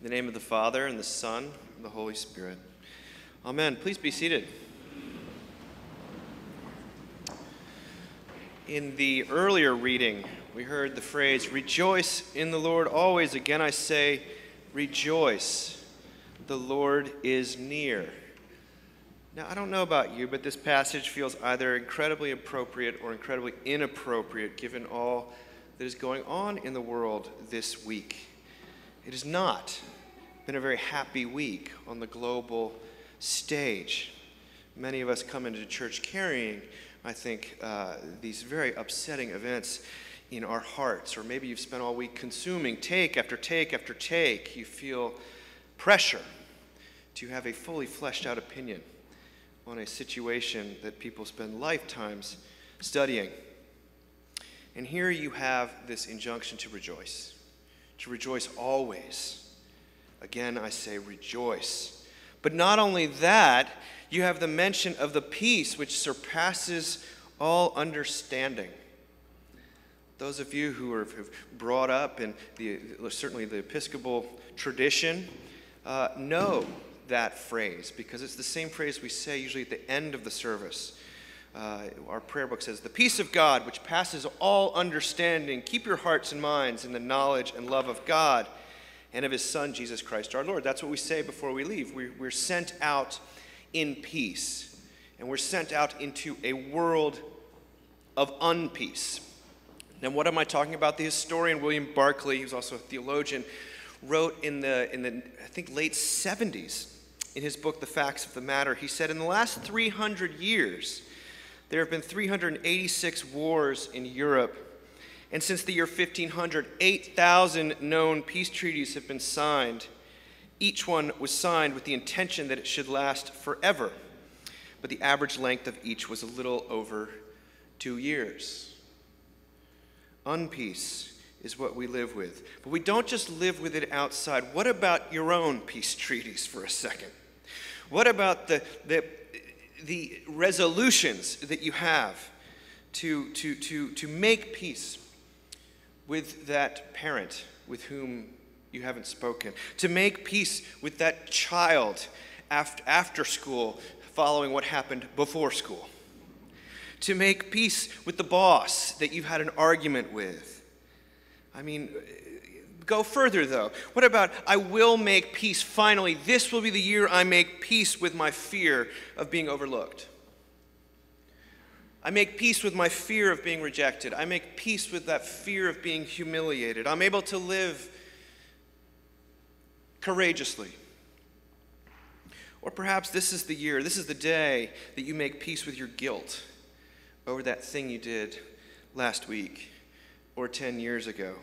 In the name of the Father, and the Son, and the Holy Spirit. Amen. Please be seated. In the earlier reading, we heard the phrase, Rejoice in the Lord always. Again, I say, Rejoice. The Lord is near. Now, I don't know about you, but this passage feels either incredibly appropriate or incredibly inappropriate given all that is going on in the world this week. It has not been a very happy week on the global stage. Many of us come into church carrying, I think, uh, these very upsetting events in our hearts. Or maybe you've spent all week consuming take after take after take. You feel pressure to have a fully fleshed out opinion on a situation that people spend lifetimes studying. And here you have this injunction to rejoice, to rejoice always. Again, I say rejoice. But not only that, you have the mention of the peace which surpasses all understanding. Those of you who are brought up in the, certainly the Episcopal tradition uh, know that phrase because it's the same phrase we say usually at the end of the service. Uh, our prayer book says, The peace of God, which passes all understanding, keep your hearts and minds in the knowledge and love of God and of his Son, Jesus Christ our Lord. That's what we say before we leave. We're, we're sent out in peace, and we're sent out into a world of unpeace. Now, what am I talking about? The historian William Barclay, who's also a theologian, wrote in the, in the I think, late 70s in his book, The Facts of the Matter. He said, In the last 300 years, there have been 386 wars in Europe. And since the year 1500, 8,000 known peace treaties have been signed. Each one was signed with the intention that it should last forever. But the average length of each was a little over two years. Unpeace is what we live with. But we don't just live with it outside. What about your own peace treaties for a second? What about the, the the resolutions that you have to, to, to, to make peace with that parent with whom you haven't spoken, to make peace with that child after, after school following what happened before school, to make peace with the boss that you've had an argument with. I mean, Go further, though. What about, I will make peace finally? This will be the year I make peace with my fear of being overlooked. I make peace with my fear of being rejected. I make peace with that fear of being humiliated. I'm able to live courageously. Or perhaps this is the year, this is the day that you make peace with your guilt over that thing you did last week or 10 years ago.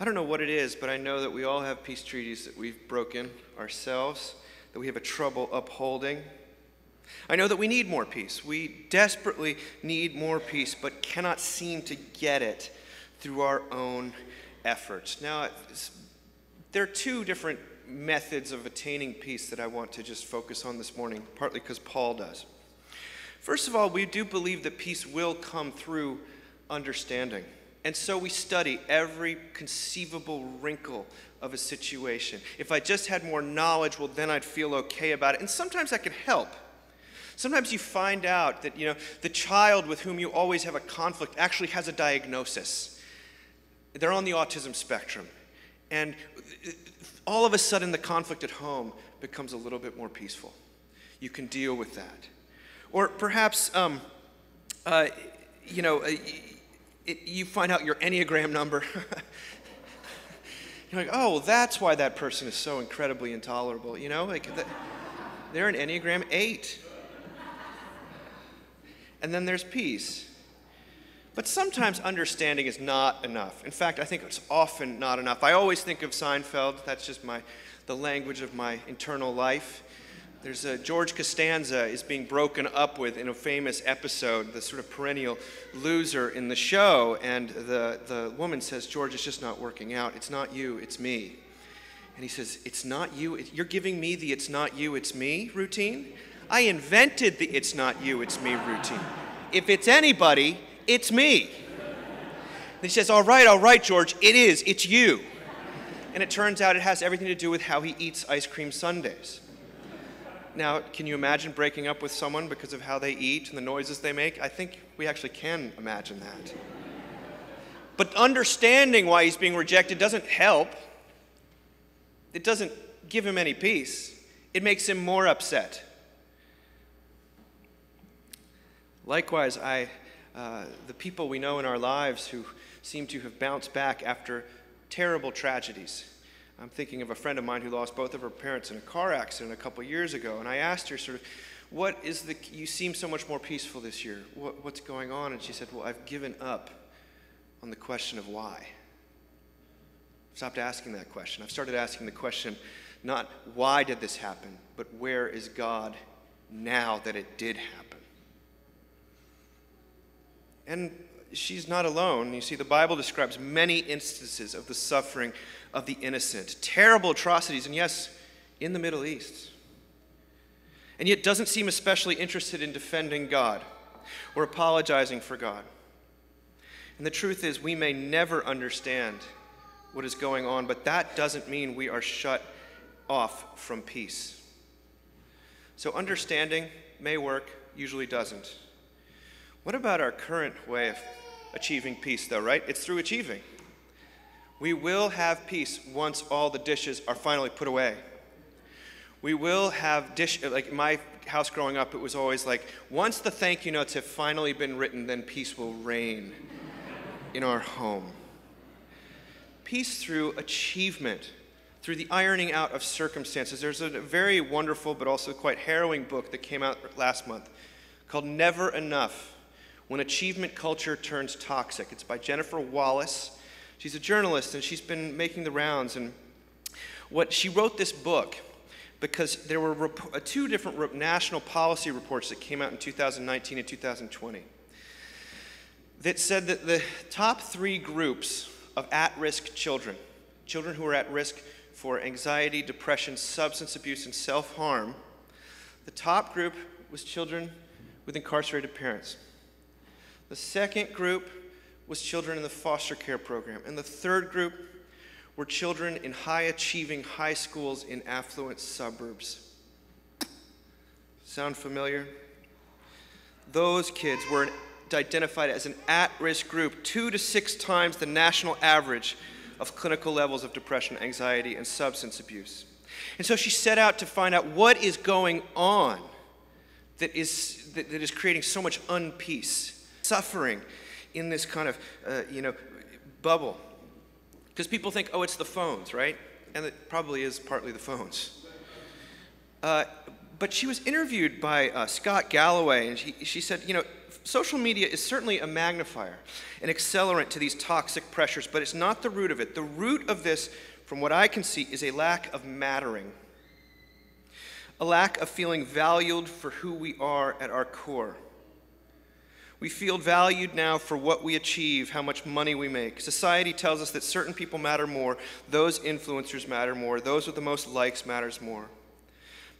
I don't know what it is, but I know that we all have peace treaties that we've broken ourselves, that we have a trouble upholding. I know that we need more peace. We desperately need more peace, but cannot seem to get it through our own efforts. Now, there are two different methods of attaining peace that I want to just focus on this morning, partly because Paul does. First of all, we do believe that peace will come through understanding. And so we study every conceivable wrinkle of a situation. If I just had more knowledge, well, then I'd feel okay about it. And sometimes that can help. Sometimes you find out that, you know, the child with whom you always have a conflict actually has a diagnosis. They're on the autism spectrum. And all of a sudden, the conflict at home becomes a little bit more peaceful. You can deal with that. Or perhaps, um, uh, you know, uh, it, you find out your Enneagram number. You're like, oh, that's why that person is so incredibly intolerable. You know, like they're an Enneagram 8. And then there's peace. But sometimes understanding is not enough. In fact, I think it's often not enough. I always think of Seinfeld. That's just my, the language of my internal life. There's a, George Costanza is being broken up with in a famous episode, the sort of perennial loser in the show, and the, the woman says, George, it's just not working out. It's not you, it's me. And he says, It's not you. You're giving me the it's not you, it's me routine? I invented the it's not you, it's me routine. If it's anybody, it's me. And he says, All right, all right, George, it is, it's you. And it turns out it has everything to do with how he eats ice cream sundaes. Now, can you imagine breaking up with someone because of how they eat and the noises they make? I think we actually can imagine that. But understanding why he's being rejected doesn't help. It doesn't give him any peace. It makes him more upset. Likewise, I, uh, the people we know in our lives who seem to have bounced back after terrible tragedies, I'm thinking of a friend of mine who lost both of her parents in a car accident a couple years ago, and I asked her, sort of, what is the, you seem so much more peaceful this year. What, what's going on? And she said, well, I've given up on the question of why. I've stopped asking that question. I've started asking the question, not why did this happen, but where is God now that it did happen? And she's not alone. You see, the Bible describes many instances of the suffering of the innocent, terrible atrocities, and yes, in the Middle East. And yet doesn't seem especially interested in defending God or apologizing for God. And the truth is, we may never understand what is going on, but that doesn't mean we are shut off from peace. So, understanding may work, usually doesn't. What about our current way of achieving peace, though, right? It's through achieving. We will have peace once all the dishes are finally put away. We will have dish, like my house growing up, it was always like, once the thank you notes have finally been written, then peace will reign in our home. Peace through achievement, through the ironing out of circumstances. There's a very wonderful but also quite harrowing book that came out last month called Never Enough When Achievement Culture Turns Toxic. It's by Jennifer Wallace. She's a journalist and she's been making the rounds. And what she wrote this book because there were rep- uh, two different national policy reports that came out in 2019 and 2020 that said that the top three groups of at risk children, children who are at risk for anxiety, depression, substance abuse, and self harm, the top group was children with incarcerated parents. The second group was children in the foster care program. And the third group were children in high achieving high schools in affluent suburbs. Sound familiar? Those kids were identified as an at risk group, two to six times the national average of clinical levels of depression, anxiety, and substance abuse. And so she set out to find out what is going on that is, that, that is creating so much unpeace, suffering, in this kind of, uh, you know, bubble. Because people think, oh, it's the phones, right? And it probably is partly the phones. Uh, but she was interviewed by uh, Scott Galloway, and she, she said, you know, social media is certainly a magnifier, an accelerant to these toxic pressures, but it's not the root of it. The root of this, from what I can see, is a lack of mattering, a lack of feeling valued for who we are at our core. We feel valued now for what we achieve, how much money we make. Society tells us that certain people matter more, those influencers matter more, those with the most likes matters more.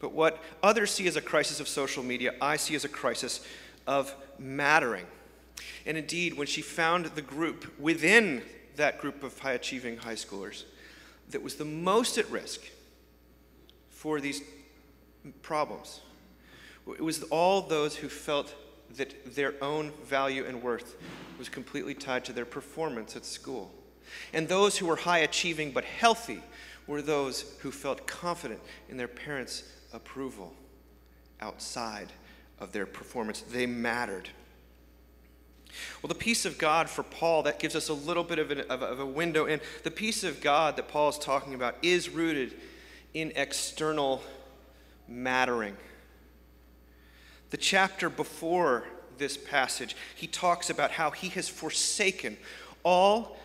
But what others see as a crisis of social media, I see as a crisis of mattering. And indeed, when she found the group within that group of high achieving high schoolers that was the most at risk for these problems, it was all those who felt that their own value and worth was completely tied to their performance at school. And those who were high achieving but healthy were those who felt confident in their parents' approval outside of their performance. They mattered. Well, the peace of God for Paul, that gives us a little bit of, an, of, of a window in. The peace of God that Paul is talking about is rooted in external mattering. The chapter before this passage, he talks about how he has forsaken all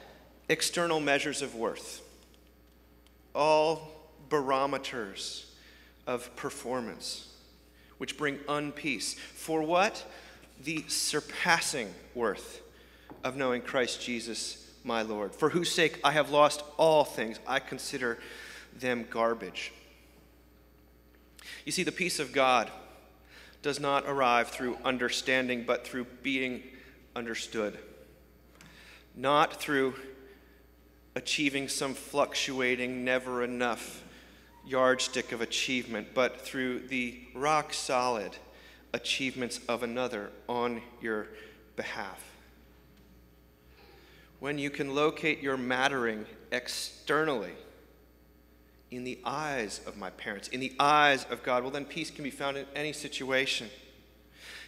external measures of worth, all barometers of performance, which bring unpeace. For what? The surpassing worth of knowing Christ Jesus, my Lord, for whose sake I have lost all things. I consider them garbage. You see, the peace of God does not arrive through understanding, but through being understood. Not through achieving some fluctuating, never enough yardstick of achievement, but through the rock solid achievements of another on your behalf. When you can locate your mattering externally in the eyes of my parents, in the eyes of God, well, then peace can be found in any situation.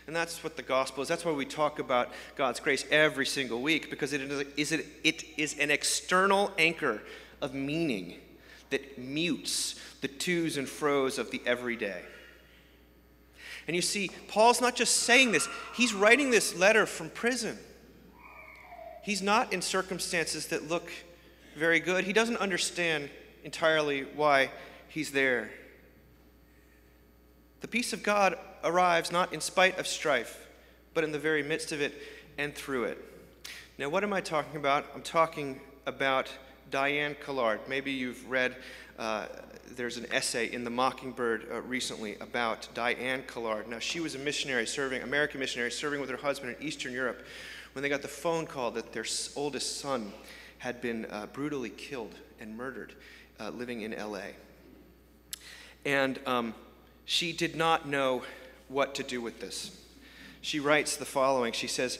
And that's what the gospel is. That's why we talk about God's grace every single week, because it is, it is an external anchor of meaning that mutes the twos and fros of the everyday. And you see, Paul's not just saying this, he's writing this letter from prison. He's not in circumstances that look very good. He doesn't understand entirely why he's there. The peace of God arrives not in spite of strife, but in the very midst of it and through it. Now, what am I talking about? I'm talking about Diane Collard. Maybe you've read, uh, there's an essay in the Mockingbird uh, recently about Diane Collard. Now, she was a missionary serving, American missionary, serving with her husband in Eastern Europe when they got the phone call that their oldest son had been uh, brutally killed and murdered uh, living in LA. And um, she did not know what to do with this. She writes the following She says,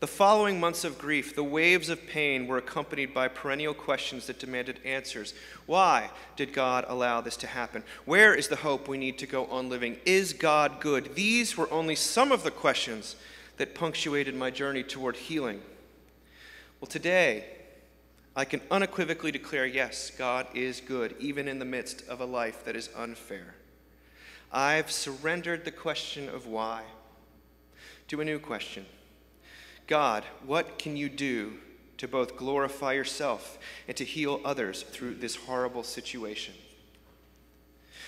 The following months of grief, the waves of pain were accompanied by perennial questions that demanded answers. Why did God allow this to happen? Where is the hope we need to go on living? Is God good? These were only some of the questions that punctuated my journey toward healing. Well, today, I can unequivocally declare yes, God is good, even in the midst of a life that is unfair. I've surrendered the question of why to a new question God, what can you do to both glorify yourself and to heal others through this horrible situation?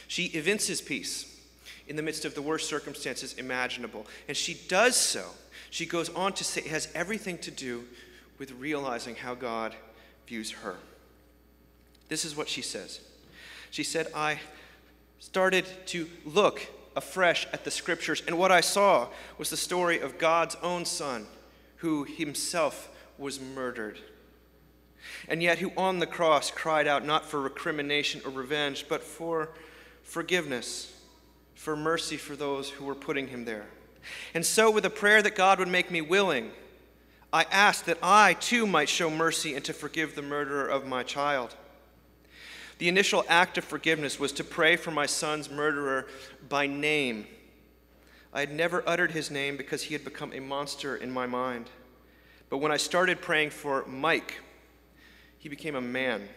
She evinces peace in the midst of the worst circumstances imaginable, and she does so. She goes on to say it has everything to do with realizing how God views her. This is what she says. She said, I started to look afresh at the scriptures, and what I saw was the story of God's own Son, who himself was murdered. And yet, who on the cross cried out not for recrimination or revenge, but for forgiveness, for mercy for those who were putting him there. And so, with a prayer that God would make me willing, I asked that I too might show mercy and to forgive the murderer of my child. The initial act of forgiveness was to pray for my son's murderer by name. I had never uttered his name because he had become a monster in my mind. But when I started praying for Mike, he became a man,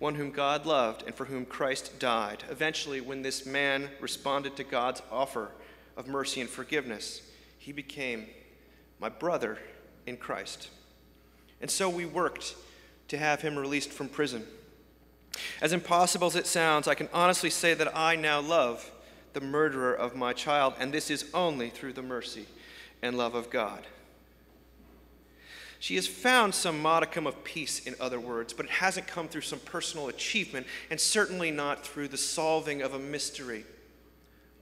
one whom God loved and for whom Christ died. Eventually, when this man responded to God's offer of mercy and forgiveness, he became my brother in Christ. And so we worked to have him released from prison. As impossible as it sounds, I can honestly say that I now love the murderer of my child, and this is only through the mercy and love of God. She has found some modicum of peace, in other words, but it hasn't come through some personal achievement, and certainly not through the solving of a mystery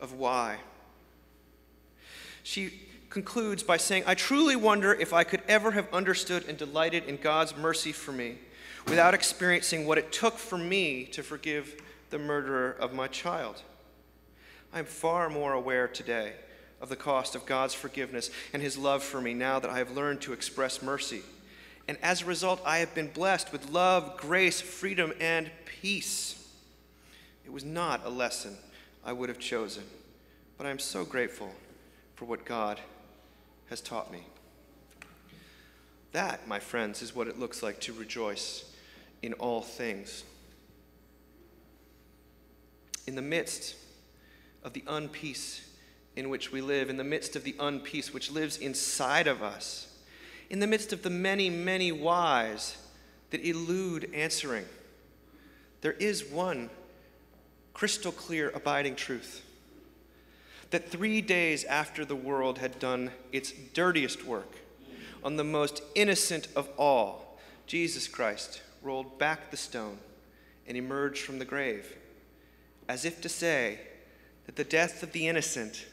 of why. She concludes by saying, I truly wonder if I could ever have understood and delighted in God's mercy for me without experiencing what it took for me to forgive the murderer of my child. I am far more aware today of the cost of God's forgiveness and his love for me now that I have learned to express mercy. And as a result, I have been blessed with love, grace, freedom, and peace. It was not a lesson I would have chosen, but I am so grateful for what God has taught me. That, my friends, is what it looks like to rejoice in all things. In the midst of the unpeace in which we live, in the midst of the unpeace which lives inside of us, in the midst of the many, many whys that elude answering, there is one crystal clear abiding truth that three days after the world had done its dirtiest work, on the most innocent of all, Jesus Christ rolled back the stone and emerged from the grave, as if to say that the death of the innocent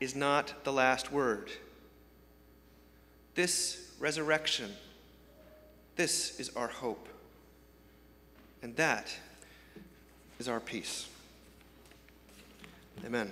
is not the last word. This resurrection, this is our hope. And that is our peace. Amen.